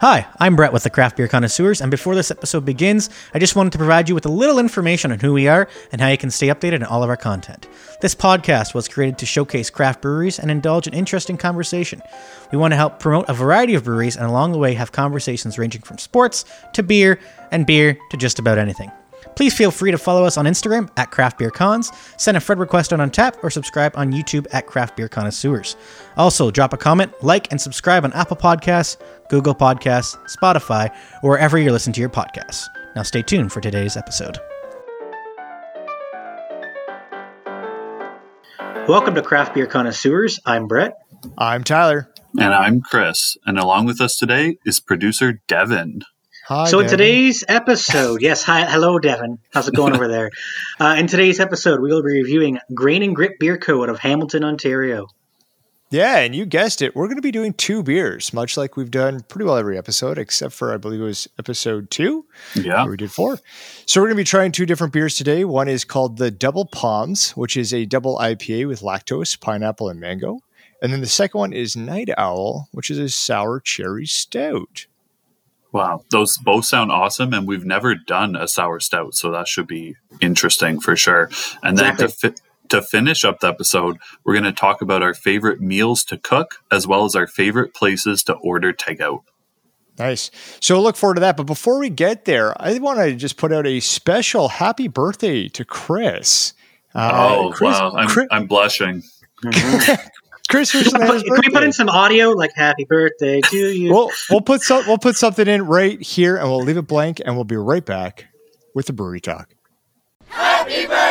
Hi, I'm Brett with the Craft Beer Connoisseurs, and before this episode begins, I just wanted to provide you with a little information on who we are and how you can stay updated on all of our content. This podcast was created to showcase craft breweries and indulge in interesting conversation. We want to help promote a variety of breweries and along the way have conversations ranging from sports to beer and beer to just about anything. Please feel free to follow us on Instagram at CraftBeerConns, send a friend request on Untappd, or subscribe on YouTube at Craft Beer Connoisseurs. Also, drop a comment, like, and subscribe on Apple Podcasts, Google Podcasts, Spotify, or wherever you're listening to your podcasts. Now, stay tuned for today's episode. Welcome to Craft Beer Connoisseurs. I'm Brett. I'm Tyler. And I'm Chris. And along with us today is producer Devon. Hi, so Devon. in today's episode, yes, hi, hello, Devon. How's it going over there? Uh, in today's episode, we will be reviewing Grain and Grit Beer Co. out of Hamilton, Ontario. Yeah, and you guessed it. We're going to be doing two beers, much like we've done pretty well every episode, except for I believe it was episode two. Yeah, we did four. So we're going to be trying two different beers today. One is called the Double Palms, which is a double IPA with lactose, pineapple, and mango. And then the second one is Night Owl, which is a sour cherry stout. Wow, those both sound awesome, and we've never done a sour stout, so that should be interesting for sure. And exactly. then to fi- to finish up the episode, we're going to talk about our favorite meals to cook as well as our favorite places to order takeout. Nice. So look forward to that. But before we get there, I want to just put out a special happy birthday to Chris. Uh, oh, Chris, wow. I'm, Chris, I'm blushing. Chris can, can we put in some audio like "Happy Birthday to you"? We'll we'll put some we'll put something in right here, and we'll leave it blank, and we'll be right back with the brewery talk. Happy birthday!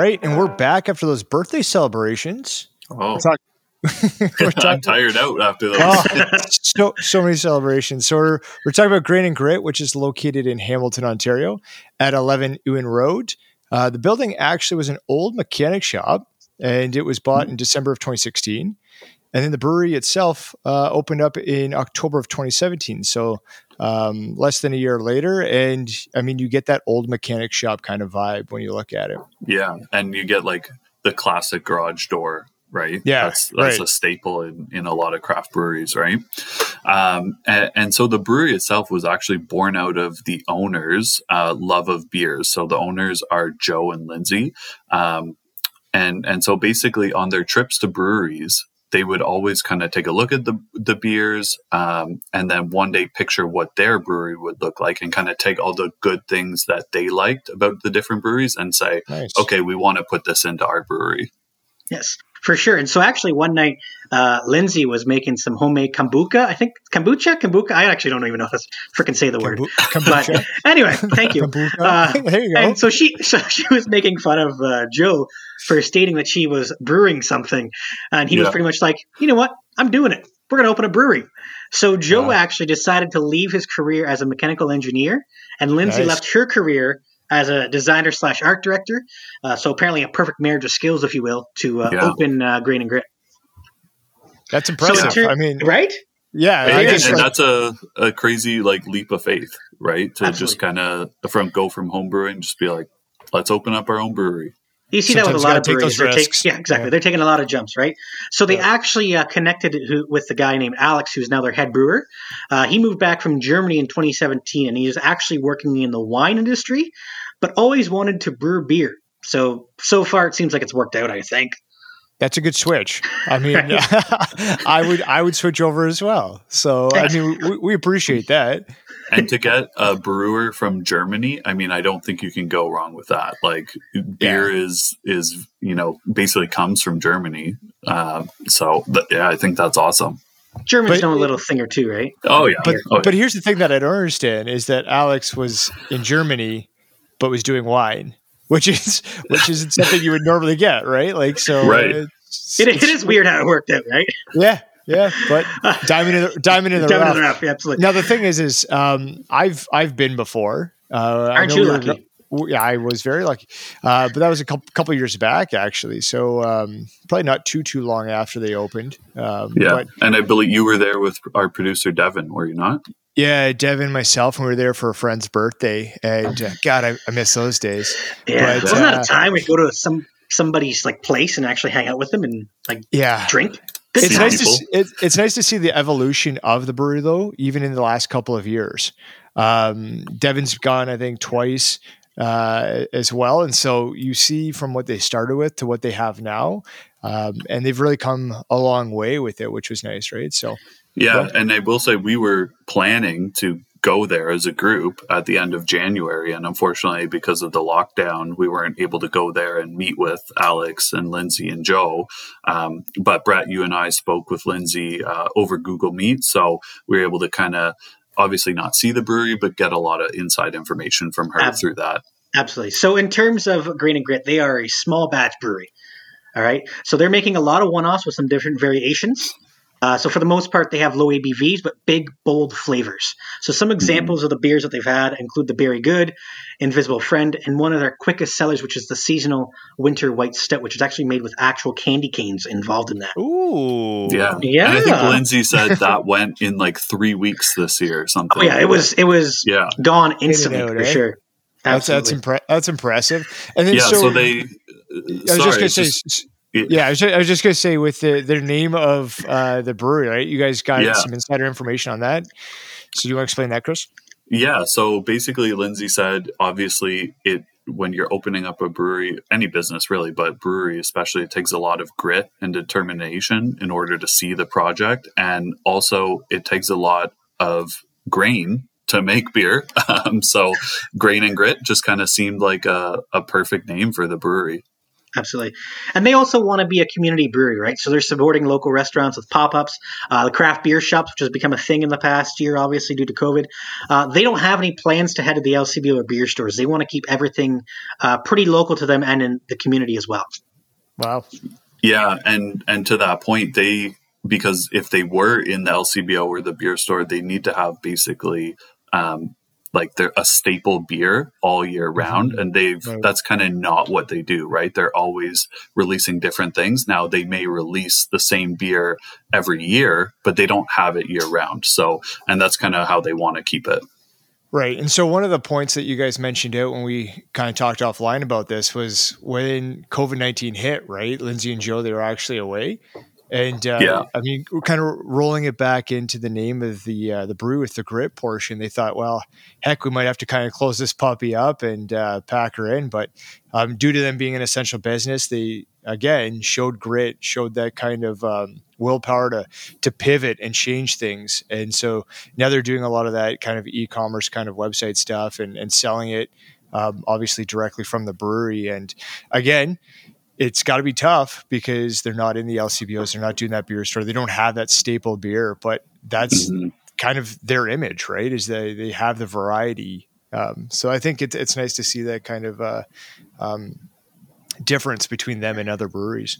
Right, and we're back after those birthday celebrations. Oh, talk- I'm tired out after those. oh, so so many celebrations. So we're we're talking about Grain and Grit, which is located in Hamilton, Ontario, at 11 Ewen Road. Uh, the building actually was an old mechanic shop, and it was bought in December of 2016. And then the brewery itself uh, opened up in October of 2017. So um, less than a year later. And I mean, you get that old mechanic shop kind of vibe when you look at it. Yeah. And you get like the classic garage door right? Yeah, that's that's right. a staple in, in a lot of craft breweries, right? Um, and, and, so the brewery itself was actually born out of the owners' uh, love of beers. So the owners are Joe and Lindsay, um, and and so basically on their trips to breweries, they would always kind of take a look at the the beers um, and then one day picture what their brewery would look like and kind of take all the good things that they liked about the different breweries and say nice. okay we want to put this into our brewery yes for sure. And so actually one night, uh, Lindsay was making some homemade kombucha. I think kombucha, kombucha. I actually don't even know how to freaking say the word. Kombucha. But anyway, thank you. Uh, there you go. And so she, so she was making fun of uh, Joe for stating that she was brewing something, and he yeah. was pretty much like, you know what, I'm doing it. We're going to open a brewery. So Joe wow. actually decided to leave his career as a mechanical engineer, and Lindsay nice. left her career as a designer slash art director. Uh, so apparently a perfect marriage of skills, if you will, to uh, yeah. open uh, Grain and Grit. That's impressive. So I mean, right? Yeah, and, and like, that's a, a crazy like leap of faith, right? To Absolutely. just kind of from go from home brewing, just be like, let's open up our own brewery. You see Sometimes that with a lot of breweries. Take, yeah, exactly. Yeah. They're taking a lot of jumps, right? So they yeah. actually uh, connected with the guy named Alex, who's now their head brewer. Uh, he moved back from Germany in 2017, and he is actually working in the wine industry, but always wanted to brew beer. So so far, it seems like it's worked out. I think. That's a good switch. I mean, I would I would switch over as well. So I mean, we, we appreciate that and to get a brewer from Germany, I mean, I don't think you can go wrong with that. Like beer yeah. is is you know basically comes from Germany, uh, so th- yeah, I think that's awesome. Germans but, know a little thing or two, right? Oh yeah. But oh, yeah. but here's the thing that I don't understand is that Alex was in Germany, but was doing wine, which is which is something you would normally get, right? Like so, right. It's, it, it is weird how it worked out, right? Yeah, yeah, but diamond in the diamond in the diamond rough. In the rough absolutely. Now the thing is, is um, I've I've been before. Uh, Aren't you lucky? yeah, I was very lucky. Uh, but that was a couple, couple years back, actually. So um, probably not too too long after they opened. Um, yeah, but, and I believe you were there with our producer Devon, were you not? Yeah, Devon, myself, and we were there for a friend's birthday, and uh, God, I, I, miss those days. Yeah, but, wasn't that a uh, time we go to some somebody's like place and actually hang out with them and like yeah drink? Good it's nice to it, it's nice to see the evolution of the brewery though, even in the last couple of years. Um, Devon's gone, I think, twice uh, as well, and so you see from what they started with to what they have now, um, and they've really come a long way with it, which was nice, right? So. Yeah, and I will say we were planning to go there as a group at the end of January. And unfortunately, because of the lockdown, we weren't able to go there and meet with Alex and Lindsay and Joe. Um, but Brett, you and I spoke with Lindsay uh, over Google Meet. So we were able to kind of obviously not see the brewery, but get a lot of inside information from her through that. Absolutely. So, in terms of Grain and Grit, they are a small batch brewery. All right. So, they're making a lot of one offs with some different variations. Uh, so for the most part, they have low ABVs, but big, bold flavors. So some examples mm-hmm. of the beers that they've had include the Berry Good, Invisible Friend, and one of their quickest sellers, which is the seasonal Winter White Stout, which is actually made with actual candy canes involved in that. Ooh, yeah, yeah. And I think Lindsay said that went in like three weeks this year, or something. Oh yeah, it was it was yeah gone instantly out, for eh? sure. That's that's, impre- that's impressive. And then yeah, so, so they. I was just gonna say. Just, yeah, I was just, I was just gonna say with the the name of uh, the brewery, right? You guys got yeah. some insider information on that. So, you want to explain that, Chris? Yeah. So basically, Lindsay said, obviously, it when you're opening up a brewery, any business really, but brewery especially, it takes a lot of grit and determination in order to see the project, and also it takes a lot of grain to make beer. Um, so, grain and grit just kind of seemed like a, a perfect name for the brewery. Absolutely. And they also want to be a community brewery, right? So they're supporting local restaurants with pop ups, uh, the craft beer shops, which has become a thing in the past year, obviously, due to COVID. Uh, they don't have any plans to head to the LCBO or beer stores. They want to keep everything uh, pretty local to them and in the community as well. Wow. Yeah. And, and to that point, they, because if they were in the LCBO or the beer store, they need to have basically um, like they're a staple beer all year round mm-hmm. and they've right. that's kind of not what they do right they're always releasing different things now they may release the same beer every year but they don't have it year round so and that's kind of how they want to keep it Right. And so one of the points that you guys mentioned out when we kind of talked offline about this was when COVID 19 hit, right? Lindsay and Joe, they were actually away. And uh, yeah. I mean, we're kind of rolling it back into the name of the uh, the brew with the grit portion. They thought, well, heck, we might have to kind of close this puppy up and uh, pack her in. But um, due to them being an essential business, they again showed grit, showed that kind of um, willpower to to pivot and change things. And so now they're doing a lot of that kind of e-commerce kind of website stuff and, and selling it. Um, obviously directly from the brewery and again it's got to be tough because they're not in the LCBOs. They're not doing that beer store. They don't have that staple beer, but that's mm-hmm. kind of their image, right? Is they, they have the variety. Um, so I think it's, it's nice to see that kind of uh, um, difference between them and other breweries.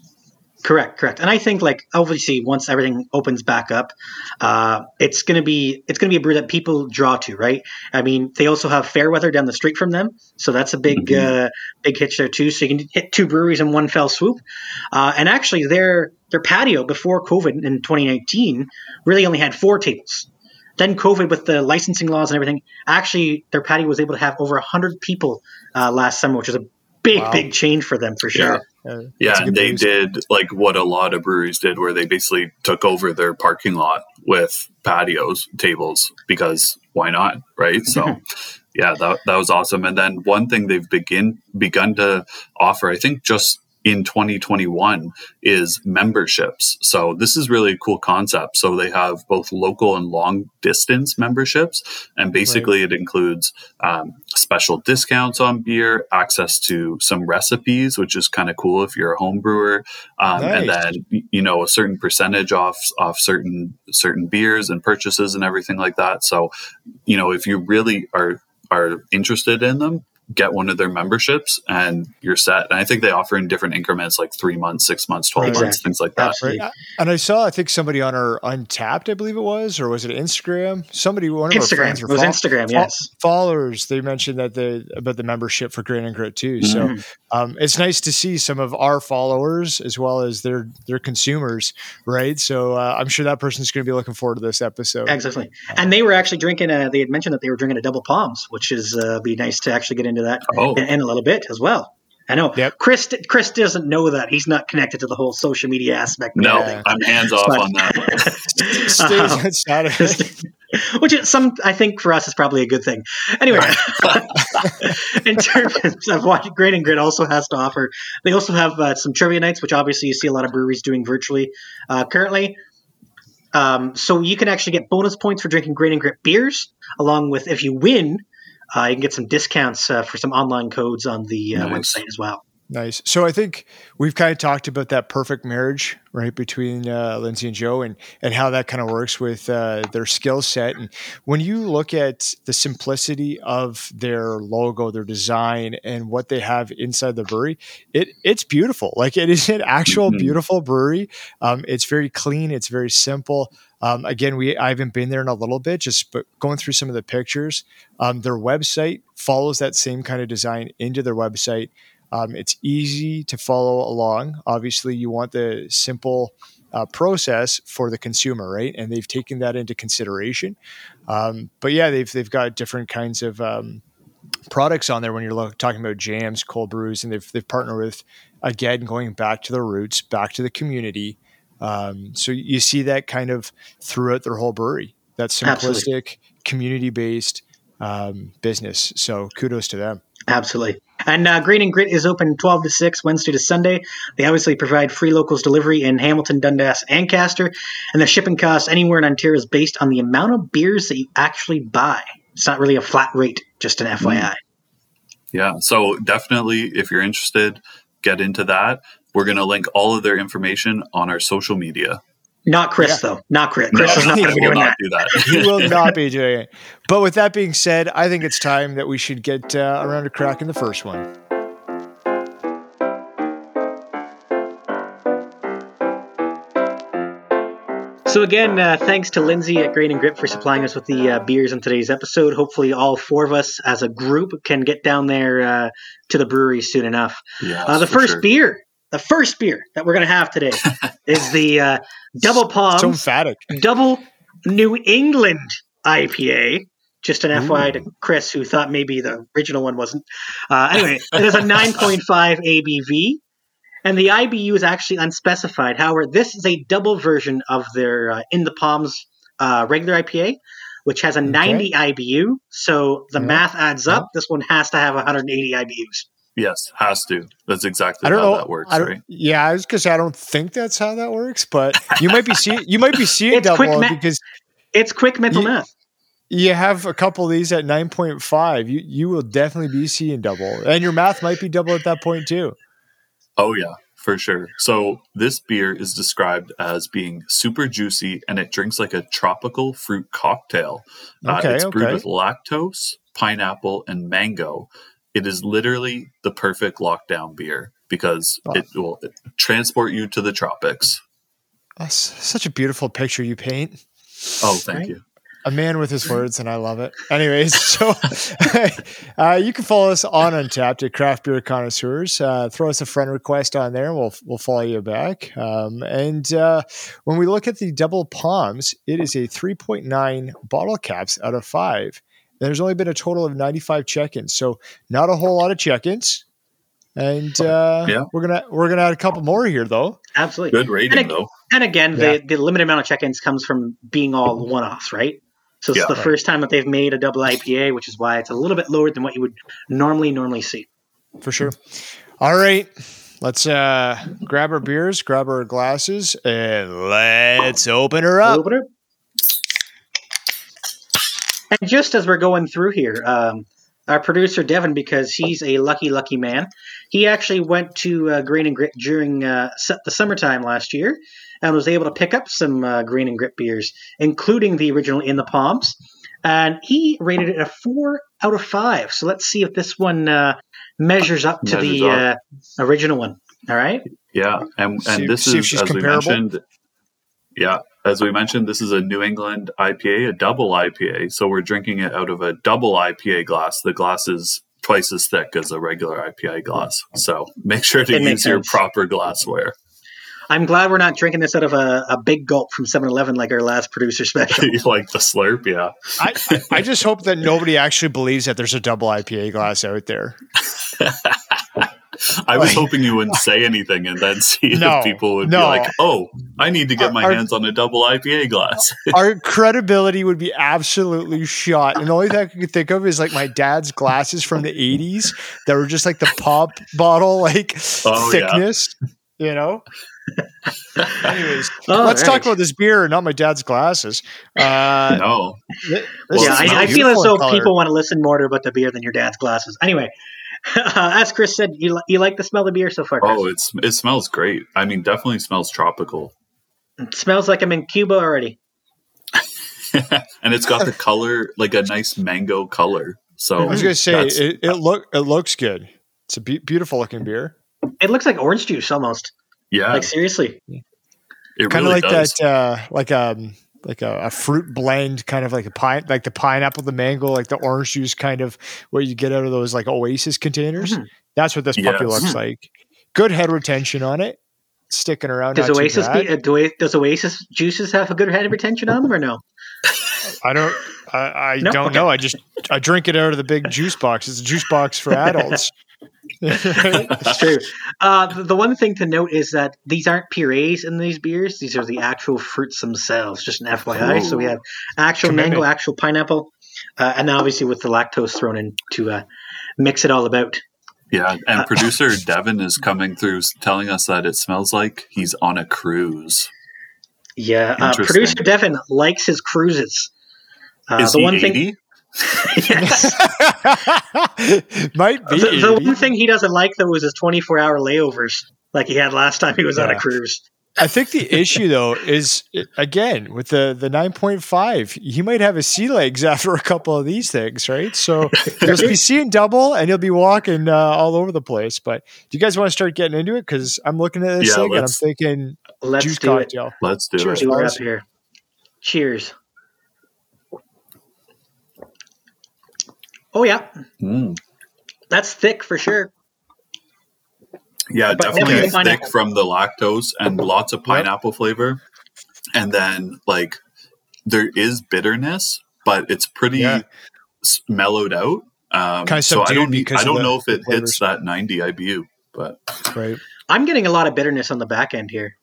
Correct, correct. And I think like obviously once everything opens back up, uh, it's gonna be it's gonna be a brew that people draw to, right? I mean, they also have Fairweather down the street from them, so that's a big mm-hmm. uh, big hitch there too. So you can hit two breweries in one fell swoop. Uh, and actually, their their patio before COVID in 2019 really only had four tables. Then COVID with the licensing laws and everything, actually their patio was able to have over hundred people uh, last summer, which is a big wow. big change for them for sure. Yeah. Uh, yeah, and they did like what a lot of breweries did, where they basically took over their parking lot with patios, tables, because why not, right? So, yeah, that that was awesome. And then one thing they've begin begun to offer, I think, just in 2021 is memberships. So this is really a cool concept. So they have both local and long distance memberships, and basically right. it includes um, special discounts on beer, access to some recipes, which is kind of cool if you're a home brewer, um, nice. and then you know a certain percentage off off certain certain beers and purchases and everything like that. So you know if you really are are interested in them get one of their memberships and you're set. And I think they offer in different increments, like three months, six months, 12 Exactly. months, things like that. Absolutely. And I saw, I think somebody on our Untappd, I believe it was, or was it Instagram? Somebody, one of our Instagram. friends, It or was fol- Instagram, yes. followers, they mentioned that the about the membership for Grain and Grit too. So Mhm. um, it's nice to see some of our followers as well as their their consumers, right? So uh, I'm sure that person's going to be looking forward to this episode. Exactly. And they were actually drinking. A, they had mentioned that they were drinking a double palms, which is uh, be nice to actually get into that Oh, in, in a little bit as well. I know. Yep. Chris Chris doesn't know that. He's not connected to the whole social media aspect. of no, Yeah. I'm hands off But- on that. Stays Um, outside of it. Which is some, I think, for us is probably a good thing. Anyway, in terms of what Grain and Grit also has to offer, they also have uh, some trivia nights, which obviously you see a lot of breweries doing virtually uh, currently. Um, so you can actually get bonus points for drinking Grain and Grit beers, along with if you win, you can get some discounts uh, for some online codes on the uh, Nice. website as well. Nice. So I think we've kind of talked about that perfect marriage, right, between uh, Lindsay and Joe, and and how that kind of works with uh, their skill set. And when you look at the simplicity of their logo, their design, and what they have inside the brewery, it it's beautiful. Like it is an actual Mhm. beautiful brewery. Um, it's very clean. It's very simple. Um, again, we I haven't been there in a little bit, just but going through some of the pictures. Um, their website follows that same kind of design into their website. Um, it's easy to follow along. Obviously, you want the simple uh, process for the consumer, right? And they've taken that into consideration. Um, but yeah, they've they've got different kinds of um, products on there when you're look, talking about jams, cold brews, and they've they've partnered with again going back to the roots, back to the community. Um, so you see that kind of throughout their whole brewery. That simplistic, community based um, business. So kudos to them. Absolutely. And uh, Grain and Grit is open 12 to 6, Wednesday to Sunday. They obviously provide free locals delivery in Hamilton, Dundas, Ancaster. And the shipping cost anywhere in Ontario is based on the amount of beers that you actually buy. It's not really a flat rate, just an FYI. Yeah. So definitely, if you're interested, get into that. We're going to link all of their information on our social media. Not Chris, though. Not Chris. Chris is not going to be doing not that. do he will not be doing it. But with that being said, I think it's time that we should get uh, around to cracking the first one. So again, uh, thanks to Lindsay at Grain and Grit for supplying us with the uh, beers in today's episode. Hopefully, all four of us as a group can get down there uh, to the brewery soon enough. Yes, Uh, the first sure. beer, the first beer that we're going to have today is the uh, Double Palms So emphatic. Double New England IPA. Just an FYI to Chris, who thought maybe the original one wasn't. Uh, anyway, it is a 9.5 ABV, and the IBU is actually unspecified. However, this is a double version of their uh, In the Palms uh, regular IPA, which has a 90 IBU. So the Yeah. math adds up. This one has to have 180 IBUs. Yes, has to. That's exactly I don't how know. that works, I don't, right? Yeah, I was because I don't think that's how that works. But you might be seeing you might be seeing It's quick double ma- because It's quick mental Ye- math. you have a couple of these at nine point five. You you will definitely be seeing double, and your math might be double at that point too. Oh, yeah, for sure. So, this beer is described as being super juicy and it drinks like a tropical fruit cocktail. Uh, Okay, it's brewed with lactose, pineapple, and mango. It is literally the perfect lockdown beer because Wow. it will transport you to the tropics. That's such a beautiful picture you paint. Oh, thank Right. you. a man with his words, and I love it. Anyways, so uh, you can follow us on Untappd at Craft Beer Connoisseurs. Uh, throw us a friend request on there, and we'll we'll follow you back. Um, and uh, when we look at the double palms, it is a three point nine bottle caps out of five. There's only been a total of 95 check-ins, so not a whole lot of check-ins. And uh, Yeah. we're gonna we're gonna add a couple more here, though. Absolutely. Good rating, And though. And again, Yeah. the, the limited amount of check-ins comes from being all one-offs, right? So it's Yeah. the Right. first time that they've made a double IPA, which is why it's a little bit lower than what you would normally normally see. for sure. All right, let's uh, grab our beers, grab our glasses, and let's open her up. Open it. And just as we're going through here, um, our producer Devon, because he's a lucky, lucky man, he actually went to uh, Grain and Grit during uh, the summertime last year and was able to pick up some uh, Grain and Grit beers, including the original In the Palms. and he rated it a four out of five. So let's see if this one uh, measures up to Measures the up. Uh, original one. All right. Yeah, and See- and this see if is as comparable. we mentioned. Yeah, as we mentioned, this is a New England IPA, a double IPA. So we're drinking it out of a double IPA glass. The glass is twice as thick as a regular IPA glass. So make sure to It use your proper glassware. I'm glad we're not drinking this out of a, a big gulp from 7-Eleven like our last producer special. you like the slurp, yeah. I, I- I just hope that nobody actually believes that there's a double IPA glass out there. I was hoping you wouldn't say anything and then see No, if people would no. be like, "Oh, I need to get my Our- hands on a double IPA glass." Our credibility would be absolutely shot. And the only thing I could think of is like my dad's glasses from the 80s that were just like the pop bottle like Oh, yeah. thickness, you know? Anyways, All let's right. talk about this beer, not my dad's glasses. Uh, no, th- Well, this yeah, I, I feel as though color. people want to listen more to about the beer than your dad's glasses. Anyway, uh, as Chris said, you, li- you like the smell of beer so far? Chris? oh, it's it smells great. I mean, definitely smells tropical. It smells like I'm in Cuba already. and it's got the color like a nice mango color. So I was going to say it, it look it looks good. It's a be- beautiful looking beer. It looks like orange juice almost. yeah, Like seriously. it kind really of like does. that uh like um like a, a fruit blend kind of like a pine like the pineapple the mango like the orange juice kind of what you get out of those like oasis containers Mhm. that's what this puppy Yes. looks like good head retention on it sticking around Does Oasis be, uh, do, does Oasis juices have a good head retention on them or no? i don't i, I No? don't Okay. know i just i drink it out of the big juice box it's a juice box for adults It's true. Uh, the, the one thing to note is that these aren't purees in these beers. These are the actual fruits themselves. Just an FYI. So we have actual Commitment. mango, actual pineapple, uh, and then obviously with the lactose thrown in to uh, mix it all about. yeah, and uh, producer Devon is coming through telling us that it smells like he's on a cruise. Yeah. Uh, producer Devon likes his cruises. Uh, is the he one 80? thing. might be the, the one thing he doesn't like though is his 24 hour layovers, like he had last time he was on a cruise. I think the issue though is again with the the nine point five, he might have his sea legs after a couple of these things, right? So you'll be seeing double, and you'll be walking uh, all over the place. But do you guys want to start getting into it? Because I'm looking at this Yeah, thing and I'm thinking Let's juice do it. cocktail. Let's do Cheers. it. See what we're Cheers. here. Cheers. Oh yeah, Mm. that's thick for sure. Yeah, But definitely only thick pineapple. from the lactose and lots of pineapple flavor. And then like there is bitterness, but it's pretty Yeah. mellowed out. Um, Kinda so I don't because I don't know if the it hits that 90 IBU, but Right. I'm getting a lot of bitterness on the back end here.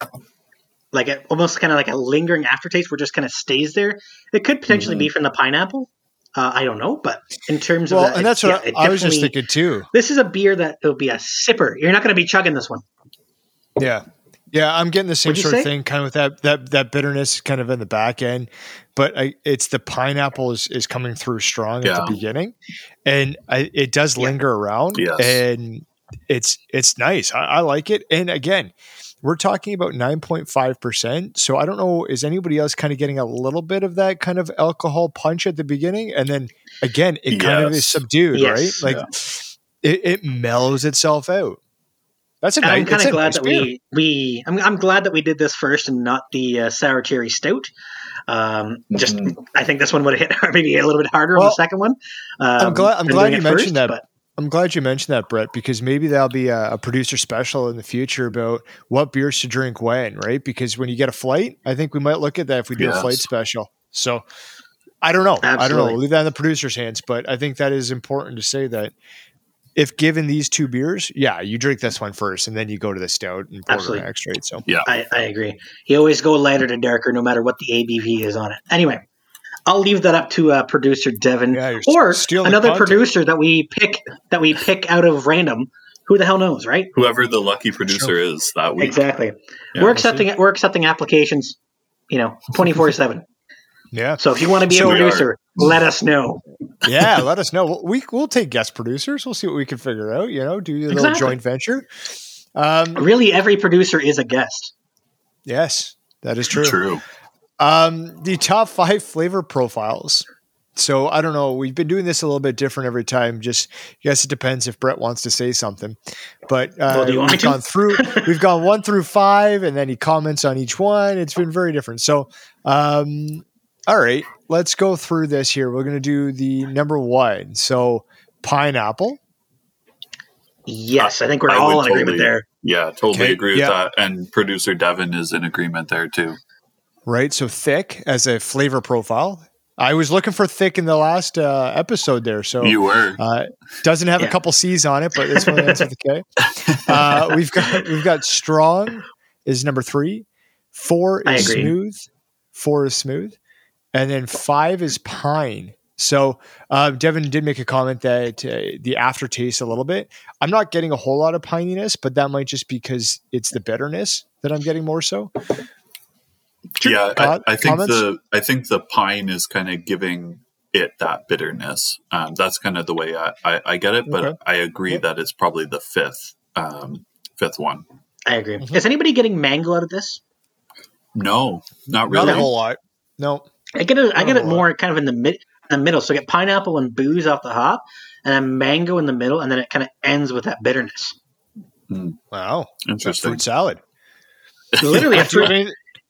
Like it, almost kind of like a lingering aftertaste where it just kind of stays there. It could potentially Mhm. be from the pineapple. Uh, I don't know, but in terms Well, of that, and that's it- what yeah, I, I was just thinking too. This is a beer that will be a sipper. You're not going to be chugging this one. Yeah. Yeah, I'm getting the same What'd sort of thing, kind of with that that that bitterness kind of in the back end, but I, it's the pineapple is, is coming through strong at the beginning, and I, it does Yeah. linger around, Yes. and it's it's nice. I, I like it, and again, we're talking about nine point five percent. So I don't know, is anybody else kind of getting a little bit of that kind of alcohol punch at the beginning, and then again, it kind of is subdued, Yes. right? Like it, it mellows itself out. That's a And I'm kind of glad nice that beer. we we I'm, I'm glad that we did this first and not the uh, sour cherry stout. Um, just Mhm. I think this one would have hit maybe a little bit harder on the second one. Um, I'm glad- I'm glad you mentioned first, that. But I'm glad you mentioned that, Brett, because maybe that'll be a, a producer special in the future about what beers to drink when, right? Because when you get a flight, I think we might look at that if we do Yes. a flight special. So I don't know. I don't know. We'll leave that in the producer's hands, but I think that is important to say that if given these two beers, yeah, you drink this one first and then you go to the stout and porter Absolutely. next, right? So I, I agree. You always go lighter to darker, no matter what the ABV is on it. Anyway, I'll leave that up to uh, producer Devon yeah, or another content. producer that we pick that we pick out of random. Who the hell knows, right? whoever the lucky producer is that week. Exactly. Yeah, we're we'll accepting we're accepting applications, you know, twenty four seven. Yeah. So if you want to be So a producer, let us know. yeah, let us know. We'll- We we'll take guest producers. We'll see what we can figure out. You know, do a little Exactly. joint venture. Um, Really, every producer is a guest. yes, that is true. True. Um, the top five flavor profiles so I don't know. We've been doing this a little bit different every time. Just I guess it depends if Brett wants to say something. But uh, Well, do you want we've to? gone through. we've gone one through five, and then he comments on each one. It's been very different. So, um, all right, let's go through this here. We're gonna do the number one. So pineapple. Yes, I think we're I all would in agreement there. Yeah, totally Okay, agree with yeah. that. And producer Devon is in agreement there too. Right? So thick as a flavor profile. I was looking for thick in the last uh, episode there, so You were. uh, doesn't have a couple C's on it, but this one ends with a K. Uh, we've got we've got strong is number three, four is smooth, four is smooth, and then five is pine. So uh, Devon did make a comment that uh, the aftertaste a little bit. I'm not getting a whole lot of pininess, but that might just because it's the bitterness that I'm getting more so. Yeah, I, I think comments? the I think the pine is kind of giving it that bitterness. Um, that's kind of the way I, I, I get it, but Okay. I agree Yep. that it's probably the fifth um, fifth one. I agree. Mhm. Is anybody getting mango out of this? No, not really. Not really. a whole lot. No. I get it. I get it more kind of in the mid, in the middle. So I get pineapple and booze off the hop, and then mango in the middle, and then it kind of ends with that bitterness. Wow. Interesting. Fruit salad. Literally, a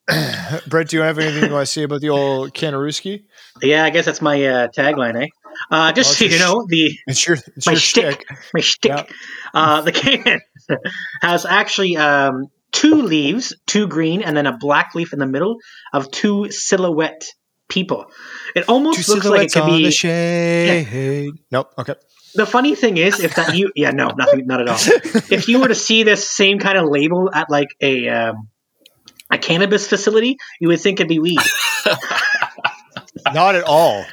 Do you have fruit. any- Brett, do you have anything you want to say about the old Kanaruski? Yeah, I guess that's my uh, tagline, eh? Uh, just Oh, so you know, the It's your it's my shtick, shtick. my shtick. Yeah. Uh, the can has actually um, two leaves, two green, and then a black leaf in the middle of two silhouette people. It almost Two looks like it could be. the shade. Nope. Okay. The funny thing is, if that you, yeah, no, nothing, not at all. if you were to see this same kind of label at like a um, a cannabis facility, you would think it'd be weed. Not at all.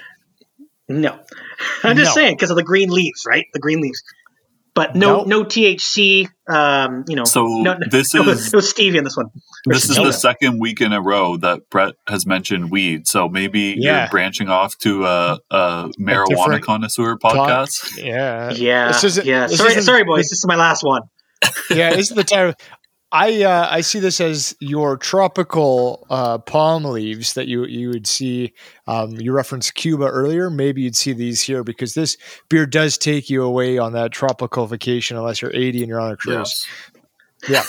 No, I'm just No. saying because of the green leaves, right? The green leaves, but no, Nope. no THC. Um, you know, So no, this no, is no stevia in this one. this is Nope. the second week in a row that Brett has mentioned weed. So maybe Yeah. you're branching off to a, a marijuana different connoisseur Pod- podcast. Yeah. Yeah, This isn't- yeah. this Sorry, isn't- sorry, boys. This is my last one. Yeah. This is the time. I uh, I see this as your tropical uh, palm leaves that you you would see. Um, you referenced Cuba earlier. Maybe you'd see these here because this beer does take you away on that tropical vacation unless you're 80 and you're on a cruise. Yes.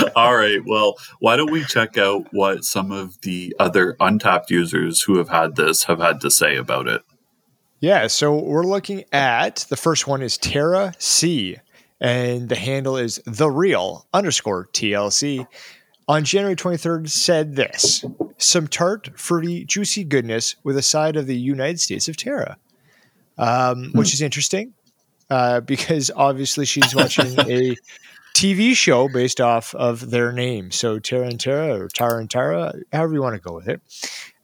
Yeah. All right. Well, why don't we check out what some of the other Untappd users who have had this have had to say about it? Yeah, so we're looking at the first one is Terra C, and the handle is the real underscore TLC. On January 23rd, said this some tart, fruity, juicy goodness with a side of the United States of Tara, um, which is interesting uh, because obviously she's watching a TV show based off of their name. So Terra and Terra or Tara and Tara, however you want to go with it.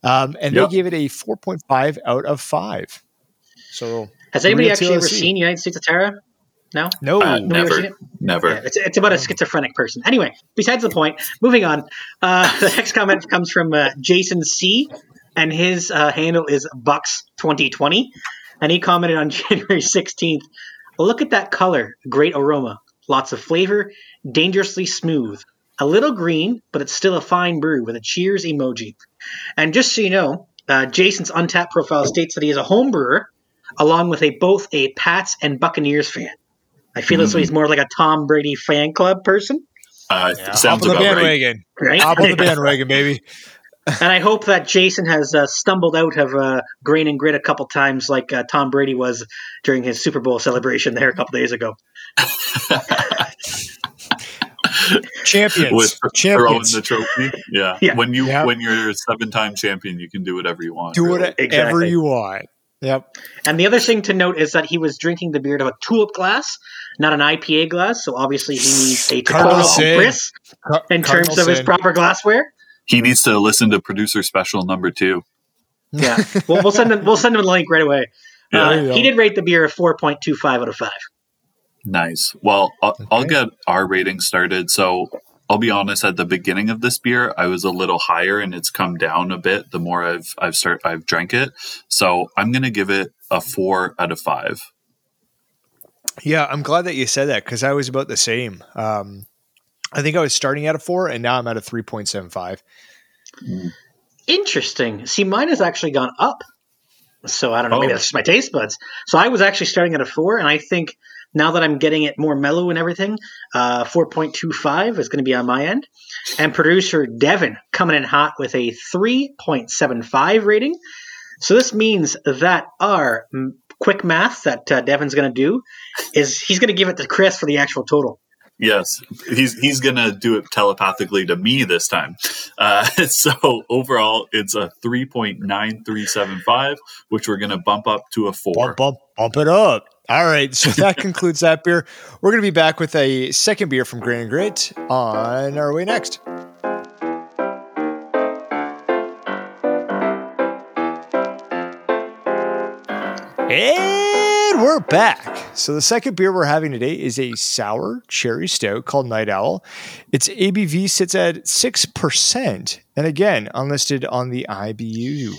Um, and Yep. they gave it a 4.5 out of 5. So Has anybody actually ever seen United States of Tara? No. no, Uh, Nobody ever seen never. Never. Yeah, it's, it's about a schizophrenic person. Anyway, besides the point, moving on. Uh, the next comment comes from uh, Jason C, and his uh, handle is Bucks2020. And he commented on January 16th Look at that color. Great aroma. Lots of flavor. Dangerously smooth. A little green, but it's still a fine brew with a cheers emoji. And just so you know, uh, Jason's Untappd profile states that he is a home brewer, along with a both a Pats and Buccaneers fan. I feel as though he's more like a Tom Brady fan club person, Uh, hop sounds on the right. bandwagon. right? Hop on the bandwagon, baby. and I hope that Jason has uh, stumbled out of uh, grain and grit a couple times, like uh, Tom Brady was during his Super Bowl celebration there a couple days ago. Champions. With throwing Champions. the trophy, yeah. Yeah. When you Yeah. when you're a seven time champion, you can do whatever you want. Do really. whatever Exactly. you want. Yep. And the other thing to note is that he was drinking the beer out of a tulip glass, not an IPA glass. So obviously he needs a Cardinal Tacoma sin. Chris Car- in terms Cardinal of his proper glassware. He needs to listen to producer special number two. Yeah, we'll, we'll send him. We'll send him the link right away. Yeah. Uh, There you go. he did rate the beer a four point two five out of five. Nice. Well, I'll, I'll get our rating started. So I'll be honest. At the beginning of this beer, I was a little higher, and it's come down a bit the more I've I've start I've drank it. So I'm gonna give it a four out of five. Yeah, I'm glad that you said that because I was about the same. Um, I think I was starting at a four, and now I'm at a 3.75. Interesting. See, mine has actually gone up So I don't know, maybe Oh. that's just my taste buds. So I was actually starting at a four, and I think now that I'm getting it more mellow and everything, uh, 4.25 is going to be on my end. And producer Devon coming in hot with a 3.75 rating. So this means that our quick math that uh, Devon's going to do is he's going to give it to Chris for the actual total. Yes, he's he's gonna do it telepathically to me this time. Uh, so overall, it's a three point nine three seven five, which we're gonna bump up to a four. Bump, bump, bump it up. All right. So that concludes that beer. We're going to be back with a second beer from Grain and Grit on our way next. And we're back. So the second beer we're having today is a sour cherry stout called Night Owl. Its ABV sits at 6%. And again, unlisted on the IBU.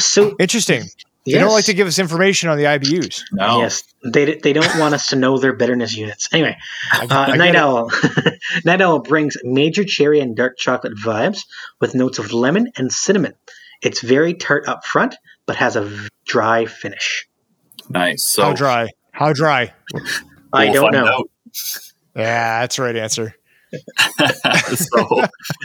So Interesting. They yes, don't like to give us information on the IBUs. No, yes, they they don't want us to know their bitterness units. Anyway, I Uh, get Night. Owl. Night Owl brings major cherry and dark chocolate vibes with notes of lemon and cinnamon. It's very tart up front, but has a dry finish. nice. So How dry? How dry? I we'll don't know. out. Yeah, that's the right answer. so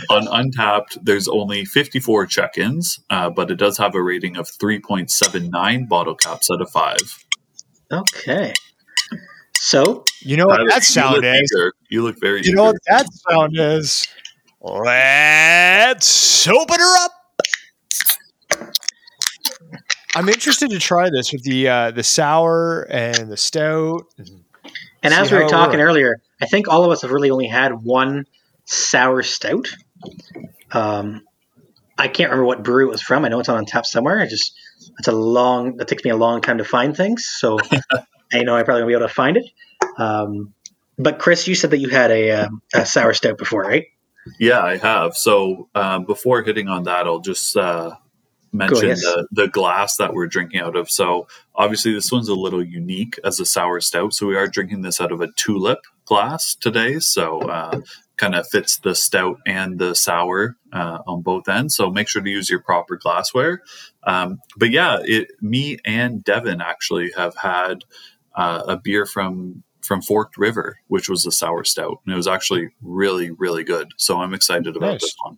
on Untappd, there's only 54 check-ins, uh, but it does have a rating of 3.79 bottle caps out of five. Okay. So, You know what that sound you is? eager. You look very. You know what that sound is? Let's open her up. I'm interested to try this with the uh, the sour and the stout. and See as we were talking earlier, I think all of us have really only had one sour stout. Um, I can't remember what brewery it was from. I know it's on tap somewhere. I just it's a long. That takes me a long time to find things, so I know I probably won't be able to find it. Um, but Chris, you said that you had a, um, a sour stout before, right? Yeah, I have. So um, before hitting on that, I'll just uh, mention yes. the, the glass that we're drinking out of. So obviously, this one's a little unique as a sour stout. So we are drinking this out of a tulip glass today. So uh, kind of fits the stout and the sour uh, on both ends. So make sure to use your proper glassware. Um, but yeah, it, me and Devon actually have had uh, a beer from from Forked River, which was a sour stout, and it was actually really, really good. So I'm excited about Nice. this one.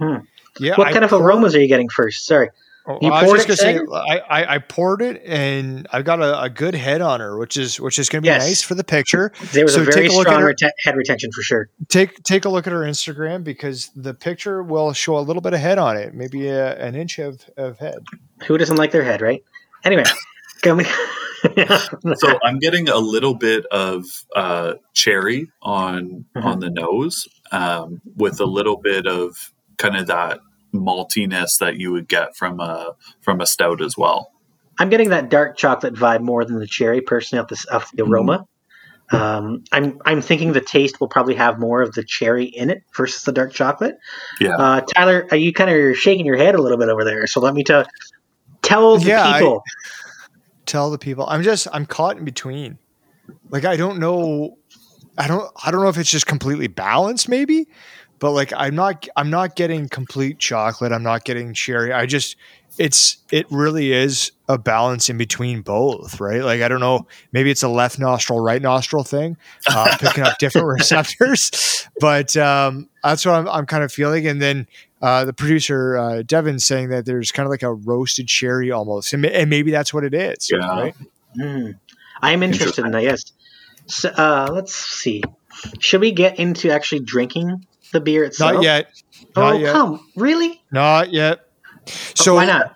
Mhm. Yeah, What I kind of poured- aromas are you getting first? Sorry. Oh, You I was poured just it, gonna say I, I, I poured it and I've got a, a good head on her, which is which is gonna be Yes. nice for the picture. There was So a very take a look at strong her- rete- head retention for sure. Take take a look at her Instagram because the picture will show a little bit of head on it, maybe a, an inch of, of head. Who doesn't like their head, right? Anyway, coming. So I'm getting a little bit of uh, cherry on Mhm. on the nose, um, with a little bit of kind of that maltiness that you would get from a from a stout as well. I'm getting that dark chocolate vibe more than the cherry, personally, off the, off the aroma. Um, I'm I'm thinking the taste will probably have more of the cherry in it versus the dark chocolate. Yeah. Uh, Tyler, are you kind of shaking your head a little bit over there? So let me tell tell the Yeah, I- people. Tell the people I'm just I'm caught in between. Like I don't know I don't I don't know if it's just completely balanced maybe, but like I'm not I'm not getting complete chocolate. I'm not getting cherry. I just it's it really is a balance in between both, right? Like I don't know, maybe it's a left nostril, right nostril thing, uh, picking up different receptors, but um, that's what I'm, I'm kind of feeling. And then uh, the producer uh, Devon saying that there's kind of like a roasted cherry almost, and, and maybe that's what it is, Yeah. right? Hmm. I'm interested in that. Yes. So, uh, let's see. Should we get into actually drinking the beer itself? Not yet, Oh, yet, come! Really? not yet. Oh, so Oh, why not?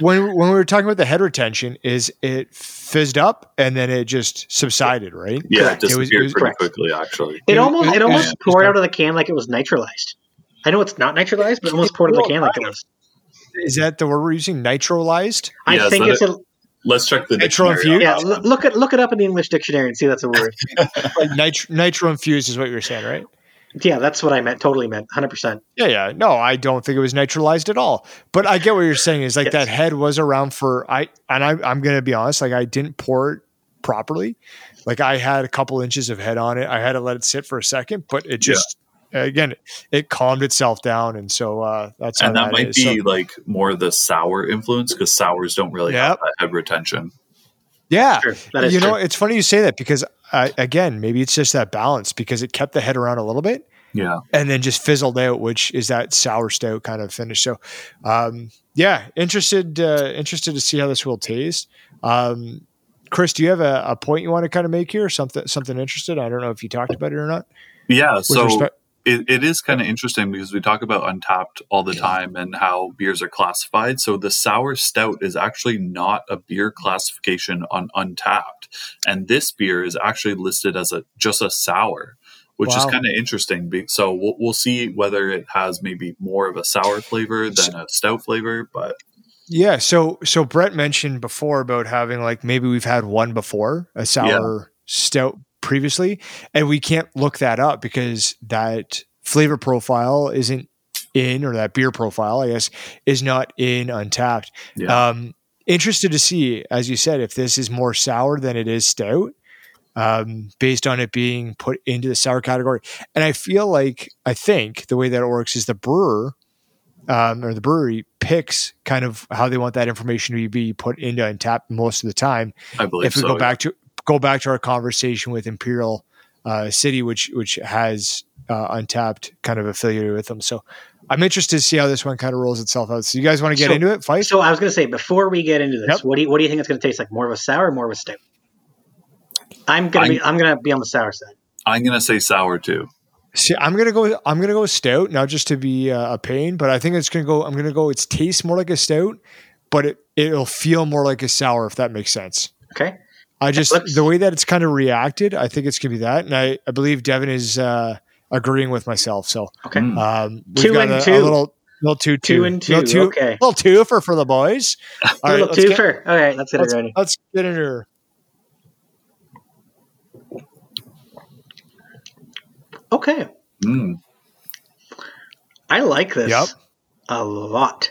when when we were talking about the head retention, is it fizzed up and then it just subsided, right? Yeah, Correct. it It was- it was- pretty correct. quickly actually. It It- almost it- it almost yeah. poured out of the can like it was nitralized. I know it's not nitralized, but it almost poured out of the can like it was. Is that the word we're using? Nitrolized? I Yeah, think so it's a Let's check the Nitro dictionary. infused? yeah. Look it look it up in the English dictionary and see that's a word. Like nitro, nitro infused is what you're saying, right? Yeah, that's what I meant. Totally meant. Hundred percent. Yeah, yeah. No, I don't think it was nitrolized at all. But I get what you're saying is like Yes. that head was around for I and I I'm gonna be honest, like I didn't pour it properly. Like I had a couple inches of head on it. I had to let it sit for a second, but it just again, it calmed itself down, and so uh, that's and that, that might is. be so, like more the sour influence because sours don't really yep. have that head retention. Yeah, sure. you know, it's funny you say that because uh, again, maybe it's just that balance because it kept the head around a little bit, yeah, and then just fizzled out, which is that sour stout kind of finish. So, um, yeah, interested uh, interested to see how this will taste. Um, Chris, do you have a, a, point you want to kind of make here? Something something interested? I don't know if you talked about it or not. Yeah, so respect- it, it is kind of interesting because we talk about Untappd all the time and how beers are classified. So the sour stout is actually not a beer classification on Untappd. and this beer is actually listed as a just a sour which wow. is kind of interesting. So we'll, we'll see whether it has maybe more of a sour flavor than a stout flavor, but yeah. So so Brett mentioned before about having like maybe we've had one before a sour yeah. stout previously, and we can't look that up because that flavor profile isn't in, or that beer profile, I guess, is not in Untappd. Yeah. Um, interested to see, as you said, if this is more sour than it is stout um, based on it being put into the sour category. And I feel like I think the way that it works is the brewer um, or the brewery picks kind of how they want that information to be put into Untappd most of the time. I believe if we so, go yeah. back to go back to our conversation with Imperial uh, City, which which has uh, Untappd kind of affiliated with them. So I'm interested to see how this one kind of rolls itself out. So you guys want to get so, into it? Fight. So I was going to say before we get into this, yep. what do you what do you think it's going to taste like? More of a sour, more of a stout? I'm gonna be I'm gonna be on the sour side. I'm gonna say sour too. See, I'm gonna go. I'm gonna go stout, not just to be uh, a pain, but I think it's gonna go. I'm gonna go. It tastes more like a stout, but it it'll feel more like a sour if that makes sense. Okay. I just Let's, the way that it's kind of reacted. I think it's gonna be that, and I I believe Devon is uh, agreeing with myself. So okay, um, we've two got and a, two. A little little two two, two and two. Little two okay, little two for for the boys. All right, little two for. All right, let's get let's, it ready. Let's get into her. Okay. Mm. I like this yep. a lot.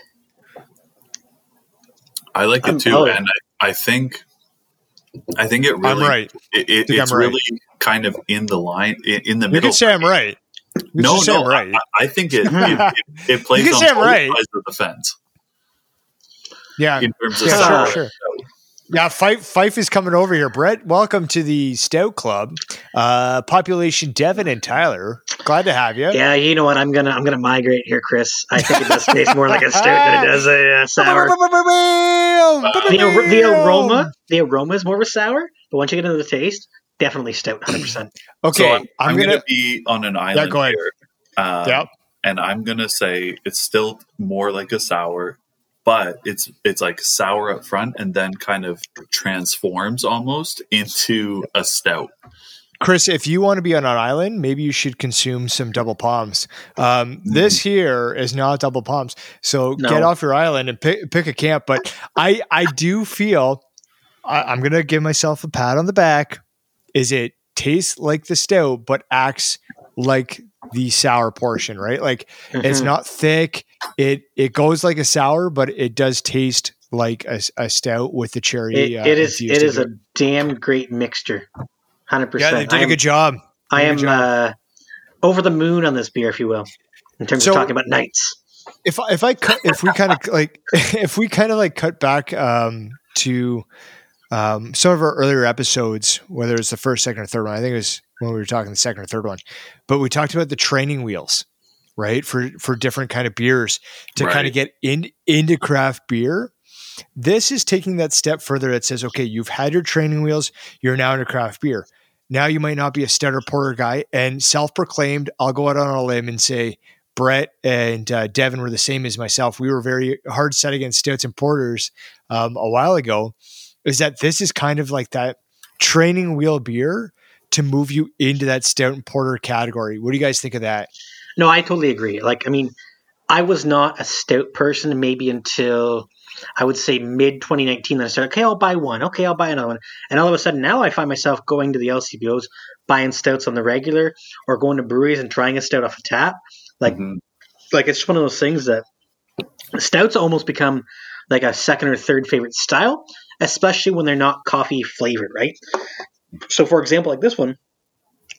I like it too, and I, I, think I think it really. I'm right. It, it, it's right. really kind of in the line in, in the you middle. You can say I'm right. You no, no, I'm right. I, I, think it it, it plays on both right. sides of the fence. Yeah, in terms of yeah, sure, sure. Yeah, Fife, Fife is coming over here. Brett, welcome to the Stout Club. Uh, population Devon and Tyler. Glad to have you. Yeah, you know what? I'm gonna I'm gonna migrate here, Chris. I think it does taste more like a stout than it does a uh, sour. the, the aroma, the aroma is more of a sour, but once you get into the taste, definitely stout, hundred percent. Okay, so I'm, I'm, I'm gonna, gonna, be on an island yeah, go ahead. here. Um, yep. And I'm gonna say it's still more like a sour, but it's it's like sour up front and then kind of transforms almost into a stout. Chris, if you want to be on an island, maybe you should consume some double palms. Um, this here is not double palms, so No. get off your island and pick, pick a camp. But I, I do feel I, I'm gonna give myself a pat on the back. Is it tastes like the stout, but acts like the sour portion, right? Like it's Mhm. not thick. It it goes like a sour, but it does taste like a, a stout with the cherry. It, uh, it is it is into a damn great mixture, hundred yeah. They did I a good job. I am job. uh, over the moon on this beer, if you will, in terms So- of talking about nights. if if I cut if we kind of like if we kind of like cut back um to um some of our earlier episodes whether it's the first second or third one i think it was when we were talking the second or third one but we talked about the training wheels right for for different kind of beers to kind of get in into craft beer this is taking that step further that says okay you've had your training wheels you're now into craft beer now you might not be a stutter porter guy and self-proclaimed i'll go out on a limb and say Brett and uh, Devon were the same as myself. We were very hard set against stouts and porters um, a while ago. Is that this is kind of like that training wheel beer to move you into that stout and porter category? What do you guys think of that? No, I totally agree. Like, I mean, I was not a stout person maybe until I would say mid 2019. Then I started, okay, I'll buy one. Okay, I'll buy another one. And all of a sudden now I find myself going to the LCBOs, buying stouts on the regular, or going to breweries and trying a stout off a tap. Like, Mhm. like it's just one of those things that stouts almost become like a second or third favorite style, especially when they're not coffee flavored, right? So, for example, like this one,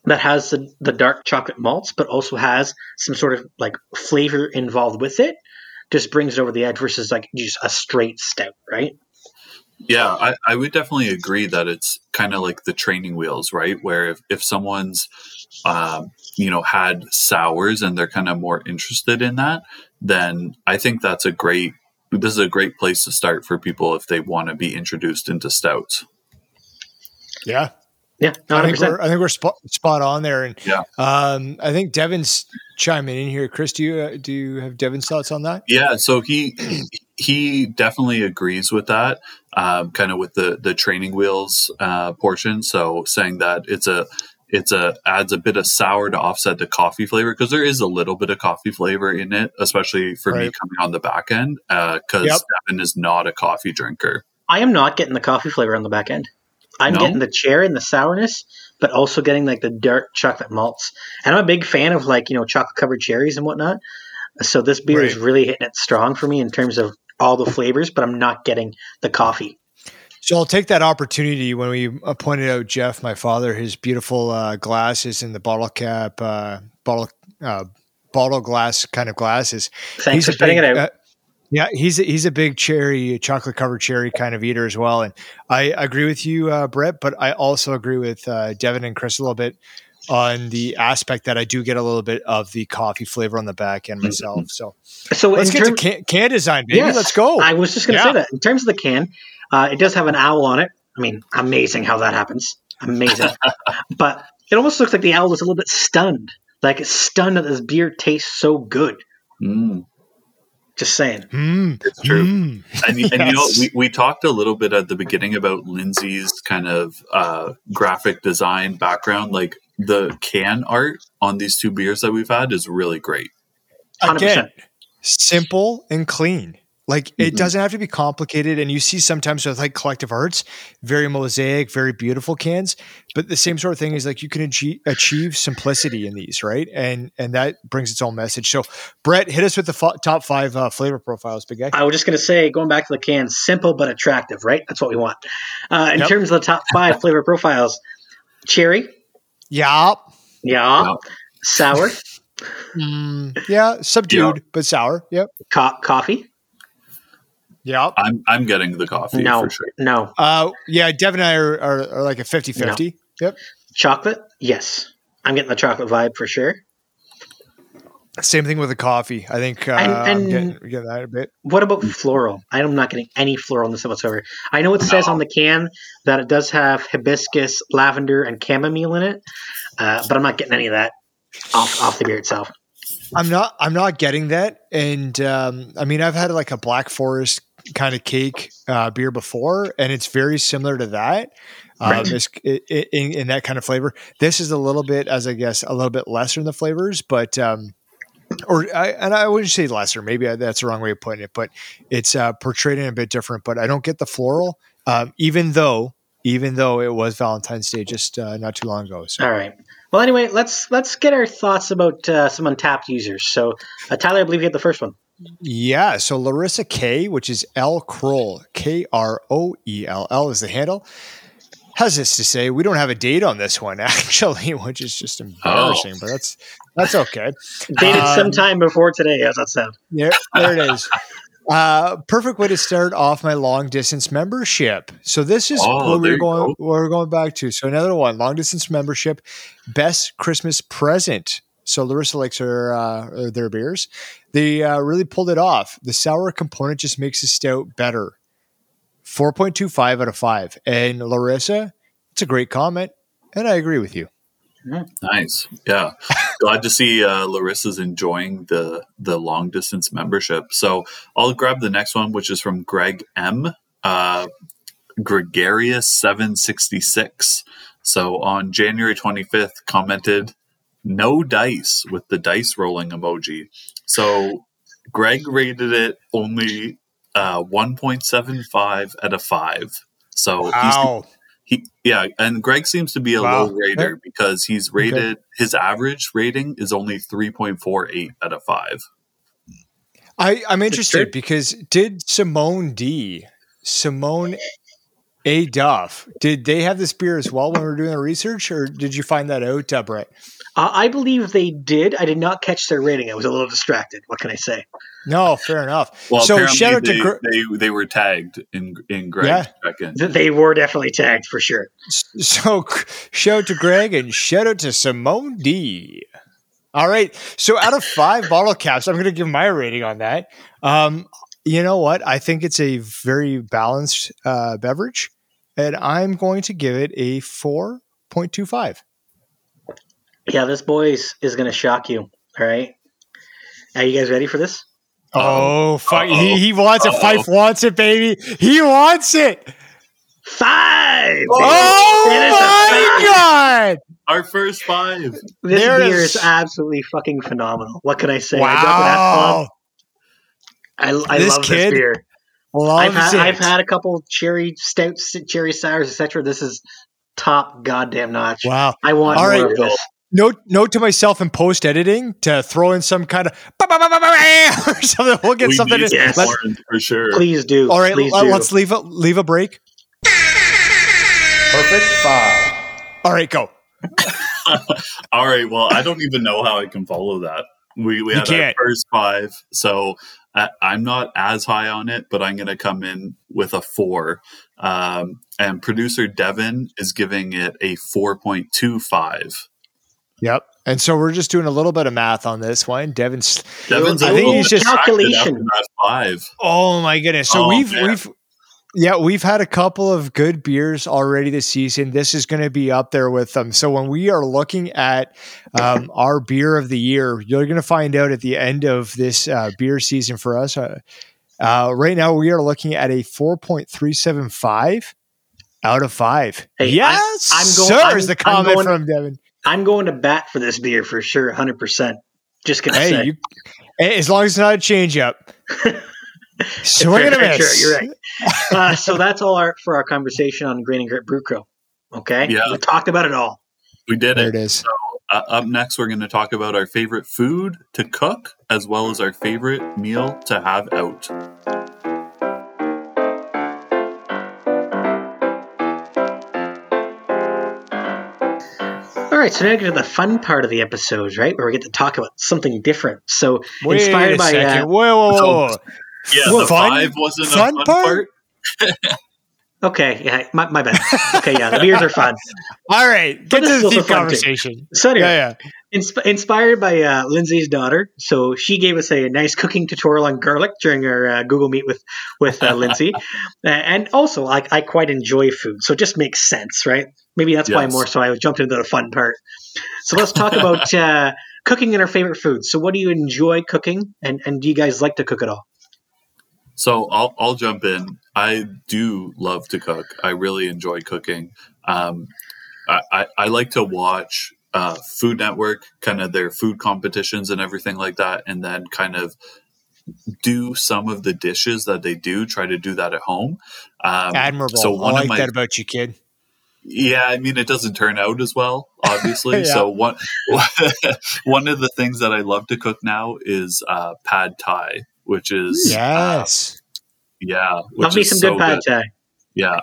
that has the, the dark chocolate malts, but also has some sort of like flavor involved with it, just brings it over the edge versus like just a straight stout, right? Yeah, I, I would definitely agree that it's kind of like the training wheels, right? Where if, if someone's, um, you know, had sours and they're kind of more interested in that, then I think that's a great, this is a great place to start for people if they want to be introduced into stouts. Yeah, Yeah, I think we're I think we're spot, spot on there, and Yeah. um, I think Devon's chiming in here. Chris, do you uh, do you have Devon's thoughts on that? Yeah, so he he definitely agrees with that, um, kind of with the the training wheels uh, portion. So saying that it's a it's a adds a bit of sour to offset the coffee flavor because there is a little bit of coffee flavor in it, especially for me coming on the back end because Yep. Devon is not a coffee drinker. I am not getting the coffee flavor on the back end. I'm No? getting the cherry and the sourness, but also getting like the dark chocolate malts. And I'm a big fan of like, you know, chocolate covered cherries and whatnot. So this beer is really hitting it strong for me in terms of all the flavors, but I'm not getting the coffee. So I'll take that opportunity when we uh, pointed out Jeff, my father, his beautiful uh, glasses and the bottle cap, uh, bottle uh, bottle glass kind of glasses. Thanks for a spitting big, it out. Yeah, he's a, he's a big cherry, chocolate covered cherry kind of eater as well. And I agree with you, uh, Brett, but I also agree with uh, Devon and Chris a little bit on the aspect that I do get a little bit of the coffee flavor on the back end myself. So so let's get term- to can, can design, baby. Yes, Let's go. I was just going to Yeah. say that. In terms of the can, uh, it does have an owl on it. I mean, amazing how that happens. Amazing. but it almost looks like the owl is a little bit stunned. Like it's stunned that this beer tastes so good. Mm, Just saying. Mm, it's true. mm. And, you- and you know, we, we talked a little bit at the beginning about Lindsay's kind of uh, graphic design background. Like the can art on these two beers that we've had is really great. 100%. Again, simple and clean. Like it Mhm. doesn't have to be complicated. And you see sometimes with like collective arts, very mosaic, very beautiful cans. But the same sort of thing is like you can achieve, achieve simplicity in these, right? And and that brings its own message. So Brett, hit us with the fo- top five uh, flavor profiles, big guy. I was just going to say, going back to the cans, simple but attractive, right? That's what we want. Uh, in Yep. terms of the top five flavor profiles, cherry, Yeah, yeah, Yep. sour, Mm, yeah, subdued but sour. Yep. co- coffee, Yep. I'm I'm getting the coffee no, for sure. no, Uh, yeah, Devon and I are, are, are like a 50 50. Yep. chocolate, yes, I'm getting the chocolate vibe for sure. Same thing with the coffee. I think uh, And- I'm and- getting, getting that a bit. What about floral? I'm not getting any floral in this whatsoever. I know it says No. on the can that it does have hibiscus, lavender, and chamomile in it, uh, but I'm not getting any of that off off the beer itself. I'm not. I'm not getting that. And um, I mean, I've had like a Black Forest kind of cake uh, beer before, and it's very similar to that. Um, Right. it's, i i in, in that kind of flavor. This is a little bit, as I guess, a little bit lesser in the flavors, but um, or I, and I wouldn't say lesser. Maybe I, that's the wrong way of putting it, but it's uh, portrayed in a bit different. But I don't get the floral, um, even though even though it was Valentine's Day just uh, not too long ago. So All right. Well, anyway, let's let's get our thoughts about uh, some Untappd users. So, uh, Tyler, I believe you had the first one. Yeah. So Larissa K, which is L Kroell, K R O E L L is the handle, has this to say. We don't have a date on this one, actually, which is just embarrassing, but that's that's okay. Dated Um, sometime before today. as that said. There, there it is. Uh, perfect way to start off my long distance membership. So this is Oh, what we're going. go. We're going back to. So another one, long distance membership, best Christmas present. So Larissa likes her uh, their beers. They uh, really pulled it off. The sour component just makes the stout better. Four point two five out of five. And Larissa, it's a great comment, and I agree with you. Nice. Yeah. Glad to see uh, Larissa's enjoying the the long distance membership. So I'll grab the next one, which is from Greg M. Uh, Gregarious seven sixty six. So on January twenty fifth, commented no dice with the dice rolling emoji. So Greg rated it only uh, one point seven five out of five. So he's Wow. he yeah, and Greg seems to be a Wow. low rater because he's rated his average rating is only three point four eight out of five. I, I'm true. interested because did Simone D, Simone A Duff. Did they have this beer as well when we were doing the research, or did you find that out, Brett? Uh, I believe they did. I did not catch their rating. I was a little distracted. What can I say? No, fair enough. Well, so shout out they, to Gr- they they were tagged in in Greg's Yeah. check-in. They were definitely tagged for sure. so shout out to Greg and shout out to Simone D. All right. So out of five bottle caps, I'm going to give my rating on that. Um, you know what? I think it's a very balanced uh, beverage, and I'm going to give it a 4.25. Yeah, this boys is is going to shock you. All right. Are you guys ready for this? Oh, oh fuck. Uh-oh. He, he wants it. Uh-oh. Fife wants it, baby. He wants it. Five. Oh, It is my five. God. Our first five. This There beer is- is absolutely fucking phenomenal. What can I say? I grew up in Ancaster. Wow. I, I This love kid this beer. Loves I've had, it. I've had a couple cherry stouts, cherry sours, etc. This is top goddamn notch. Wow. I want All more right. of this. note note to myself in post editing to throw in some kind of or something. We'll get we something. need In. Yes. orange for sure. Please do. all right, Please let, do. us leave a leave a break. Perfect five. All right, go. All right. Well, I don't even know how I can follow that. We we You had our can't. first five, so I, I'm not as high on it, but I'm going to come in with a four. Um, and producer Devon is giving it a four point two five. Yep. And so we're just doing a little bit of math on this one. Devon's. Devon's I a think little he's just- Calculation. after five. Oh my goodness! So Oh, we've man. we've yeah we've had a couple of good beers already this season. This is going to be up there with them. So when we are looking at um, our beer of the year, you're going to find out at the end of this uh, beer season for us. Uh, uh, right now, we are looking at a four point three seven five out of five. Hey, yes, I'm- I'm going- sir. I'm- is the comment going- from Devon. I'm going to bat for this beer for sure, 100%. Just going to Hey, say. you, as long as it's not a change up. Swing and a Fair, fair, miss. You're right. Uh, so that's all our for our conversation on Grain and Grit Brew Crew. Okay? Yeah. We talked about it all. We did There it. it is. Uh, up next, we're going to talk about our favorite food to cook, as well as our favorite meal to have out. All right, so now we get to the fun part of the episodes, right? Where we get to talk about something different. So, Wait inspired a by second. uh, whoa, whoa, whoa, whoa. Yeah, What, the fun- five wasn't fun a fun part? part. okay, yeah, my, my bad. Okay, yeah, the beers are fun. All right, get But to the deep fun, too. conversation. So anyway, Yeah, yeah. insp- inspired by uh, Lindsay's daughter, so she gave us a nice cooking tutorial on garlic during our uh, Google Meet with with uh, Lindsay, Uh, and also like I quite enjoy food, so it just makes sense, right? Maybe that's why Yes. more so I jumped into the fun part. So let's talk about uh, cooking and our favorite foods. So what do you enjoy cooking, and and do you guys like to cook at all? So I'll I'll jump in. I do love to cook. I really enjoy cooking. Um, I, I, I like to watch uh, Food Network, kind of their food competitions and everything like that, and then kind of do some of the dishes that they do. Try to do that at home. Um, Admirable. So I one like of my that about you, kid. yeah, I mean, it doesn't turn out as well, obviously. Yeah. So one one of the things that I love to cook now is uh, pad thai, which is uh, Yes. yeah, which Love me some so good pad thai. Yeah,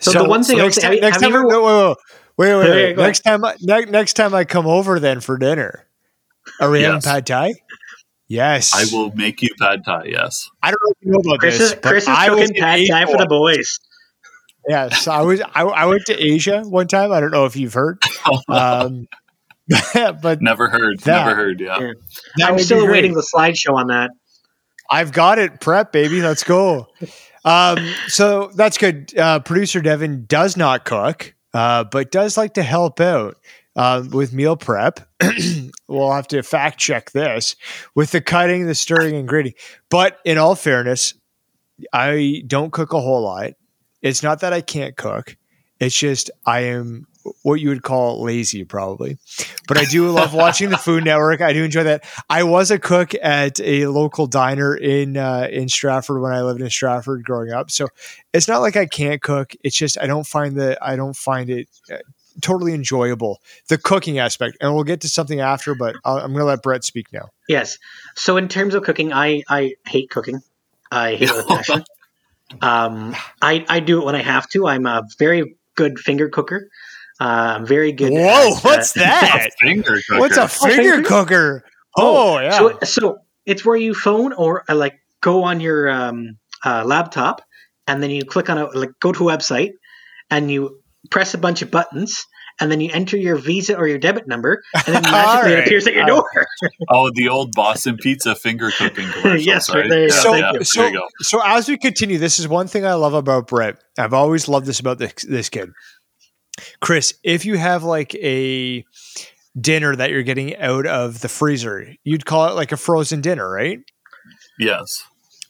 So the one thing I would next say- time, have next have you time, ever- no, wait, wait, wait, wait, Yeah, yeah, wait. go next time, I- ne- next time I come over then for dinner, are we having pad thai? Yes, I will make you pad thai. Yes, I don't know if know about Chris this, is but Chris is I was cooking pad thai for the boys. Yes, I was. I, I went to Asia one time. I don't know if you've heard, um, but never heard, That- never heard. Yeah, Yeah. that I'm still awaiting the slideshow on that. I've got it prep, baby. Let's go. Um, so that's good. Uh, Producer Devon does not cook, uh, but does like to help out um, with meal prep. we'll have to fact check this with the cutting, the stirring, and grating. But in all fairness, I don't cook a whole lot. It's not that I can't cook. It's just I am what you would call lazy, probably. But I do love watching the Food Network. I do enjoy that. I was a cook at a local diner in uh, in Stratford when I lived in Stratford growing up. So it's not like I can't cook. It's just I don't find the I don't find it uh, totally enjoyable the cooking aspect. And we'll get to something after, but I'll, I'm going to let Brett speak now. Yes. So in terms of cooking, I I hate cooking. I hate it with passion. Um, I I do it when I have to. I'm a very good finger cooker. Uh, I'm very good. Whoa, at, what's uh, that? Finger cooker. What's a Oh, finger finger? cooker? Oh, yeah. So, so it's where you phone or uh, like go on your um, uh, laptop and then you click on a like go to a website and you press a bunch of buttons and then you enter your Visa or your debit number and then magically it appears at your door. Oh, the old Boston Pizza finger cooking commercials. Yes, right right? there you Yeah, go. so, Thank yeah, so, you so as we continue, this is one thing I love about Brett. I've always loved this about this, this kid. Chris, if you have like a dinner that you're getting out of the freezer, you'd call it like a frozen dinner, right? Yes.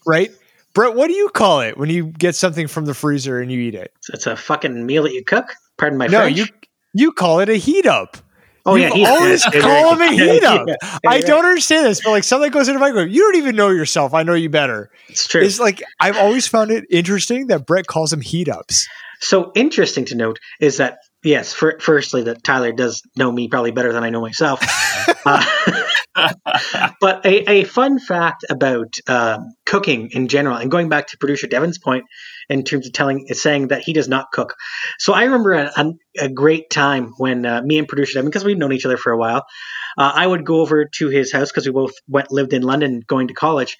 Right? Brett, what do you call it when you get something from the freezer and you eat it? It's a fucking meal that you cook. Pardon my no, French. you you call it a heat up. oh you yeah, heat always Yeah, call him a yeah, heat yeah, up. yeah, I yeah. don't understand this, but like something goes into the microwave, you don't even know yourself. I know you better. It's true. It's like I've always found it interesting that Brett calls them heat ups. So interesting to note is that yes, for, firstly that Tyler does know me probably better than I know myself. uh, but a, a fun fact about um, cooking in general, and going back to producer Devon's point in terms of telling, is saying that he does not cook. So I remember a, a, a great time when uh, me and producer Devon, because we've known each other for a while, uh, I would go over to his house because we both went lived in London going to college,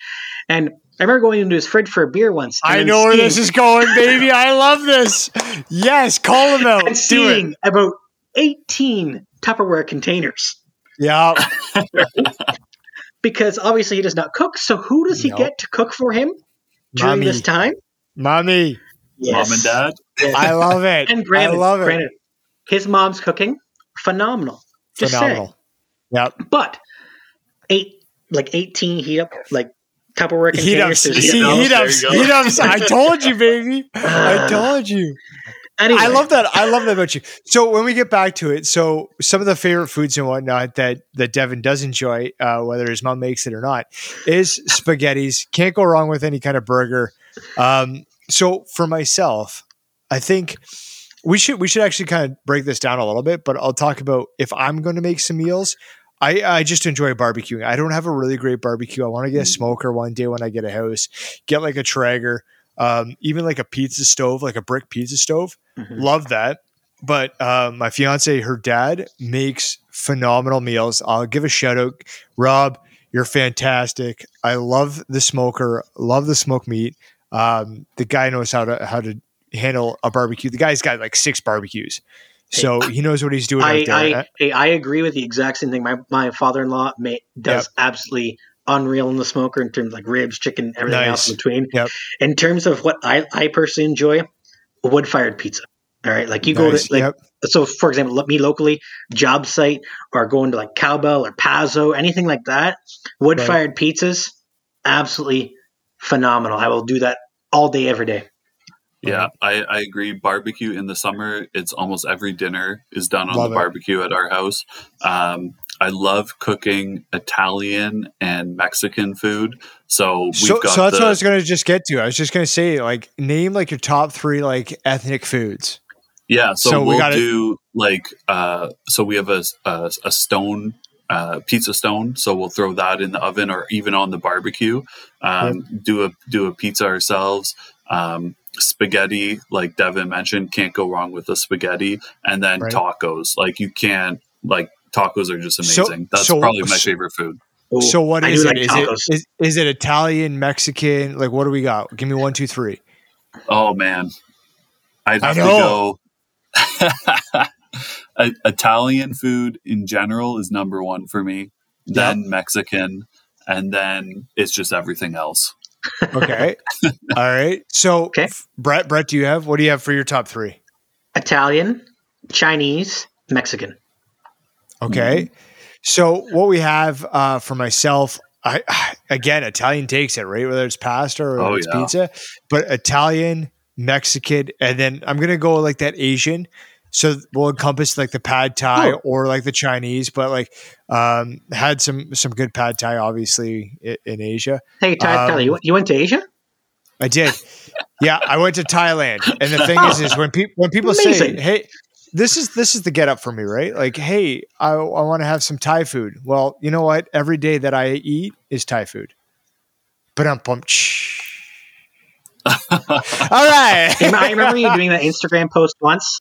and I remember going into his fridge for a beer once. I know where this is going, baby. I love this. Yes, call them out. and Do it. seeing about 18 Tupperware containers Yeah. because obviously he does not cook. So who does he No. get to cook for him during Mommy. this time? Mommy. Mom and dad. Yes. I love it. and granted, I love it. granted, his mom's cooking phenomenal. Just Phenomenal. saying. Yep. But eight, like 18 heat up, like Tupperware Heat containers. ups. there's See, ups. heat There ups. you go. Heat ups. I told you, baby. I told you. Anyway, I love that. I love that about you. So when we get back to it, so some of the favorite foods and whatnot that that Devon does enjoy, uh, whether his mom makes it or not, is spaghettis. Can't go wrong with any kind of burger. Um, so for myself, I think we should we should actually kind of break this down a little bit. But I'll talk about if I'm going to make some meals. I, I just enjoy barbecuing. I don't have a really great barbecue. I want to get a smoker one day when I get a house. Get like a Traeger, um, even like a pizza stove, like a brick pizza stove Mhm. love that. But um, my fiance, her dad, makes phenomenal meals. I'll give a shout out, Rob. You're fantastic. I love the smoker. Love the smoked meat. Um, the guy knows how to how to handle a barbecue. The guy's got like six barbecues, so he knows what he's doing I, out there. I, uh, I, I agree with the exact same thing. My, my father in law does absolutely unreal in the smoker in terms of like ribs, chicken, everything Nice. else in between. Yep. In terms of what I, I personally enjoy, wood fired pizza. All right. Like you go to like Yep. so for example, let me locally, job site or going to like cowbell or Pazzo, anything like that, wood fired pizzas, absolutely phenomenal. I will do that all day, every day. Yeah, I, I agree. Barbecue in the summer, it's almost every dinner is done on Love the it. barbecue at our house. Um, I love cooking Italian and Mexican food. So we've So, got so that's the, what I was going to just get to. I was just going to say, like, name like your top three like ethnic foods. Yeah, so, So we we'll gotta- do like uh so we have a a, a stone uh, pizza stone, so we'll throw that in the oven or even on the barbecue. Um, Do a do a pizza ourselves. Um, spaghetti, like Devon mentioned, can't go wrong with the spaghetti, and then Right. tacos. Like you can't like tacos are just So- amazing. That's so- probably my so- favorite food. So what I is do it? like Is tacos. it is, is it Italian, Mexican? Like, what do we got? Give me one, two, three. Oh man, I'd I have to know. go. Italian food in general is number one for me. Then Mexican, and then it's just everything else. Okay. All right. So, Okay. Brett, Brett, do you have what do you have for your top three? Italian, Chinese, Mexican. Okay. So, what we have uh, for myself, I again, Italian takes it, right? Whether it's pasta or Oh, it's yeah. pizza, but Italian, Mexican, and then I'm gonna go like that Asian. So we'll encompass like the pad thai Oh. or like the Chinese, but like um, had some some good pad thai, obviously i- in Asia. Hey, Ty- Um, Tyler, you, you went to Asia? I did. Yeah, I went to Thailand, and the thing is, is when people when people Amazing. say, "Hey, this is this is the get up for me," right? Like, "Hey, I, I want to have some Thai food." Well, you know what? Every day that I eat is Thai food. But um, All right. I remember you doing that Instagram post once.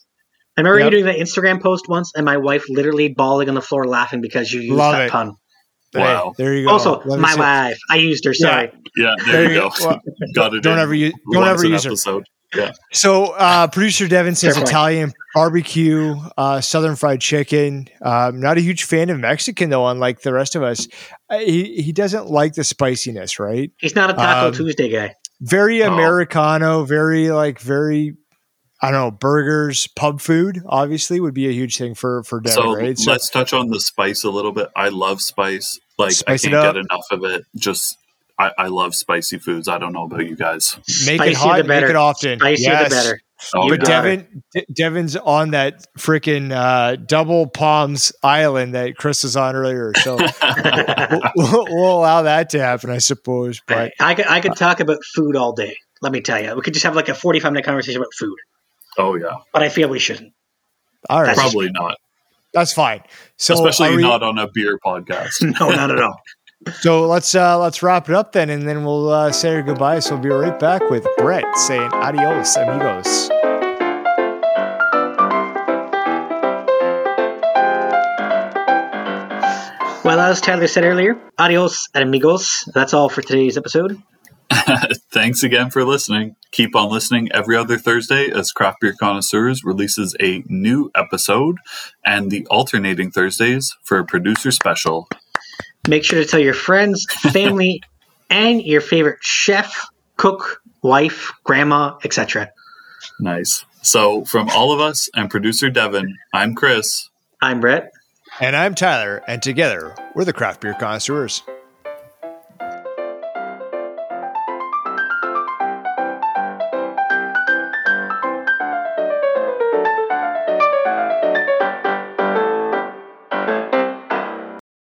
I remember Yep. you doing that Instagram post once, and my wife literally bawling on the floor laughing because you used Love that it. pun. Wow. Hey, there you go. Also, Let my see- wife. I used her. Sorry. Yeah, there, There you go. Well, Got it. don't in ever use. Don't ever an use her. episode. So, uh, producer Devon says Fair point. Italian barbecue, uh, Southern fried chicken. Um, not a huge fan of Mexican though, unlike the rest of us. Uh, he he doesn't like the spiciness, right? He's not a Taco Um, Tuesday guy. Very Oh. Americano, very like very. I don't know burgers, pub food. Obviously, would be a huge thing for for Devon, So right? let's touch on the spice a little bit. I love spice. Like Spice I can't get enough of it. Just I, I love spicy foods. I don't know about you guys. make Spicier it hot, the make it often. Spicier Yes. the better. Oh, but yeah. it. Devon, Devon's on that freaking uh, double palms island that Chris was on earlier, so we'll, we'll, we'll allow that to happen, I suppose. But I could I could talk about food all day. Let me tell you, we could just have like a forty-five minute conversation about food, oh yeah, but I feel we shouldn't. all right, That's- probably not. that's fine. So, Especially we- not on a beer podcast. No, not at all. so let's uh, let's wrap it up then, and then we'll uh, say our goodbyes. So we'll be right back with Brett saying adios, amigos. Well, as Tyler said earlier, adios amigos. That's all for today's episode. Thanks again for listening. Keep on listening every other Thursday as Craft Beer Connoisseurs releases a new episode, and the alternating Thursdays for a producer special. Make sure to tell your friends, family, and your favorite chef, cook, wife, grandma, etc. Nice. So, from all of us and producer Devon, I'm Chris. I'm Brett. And I'm Tyler, and together we're the Craft Beer Connoisseurs.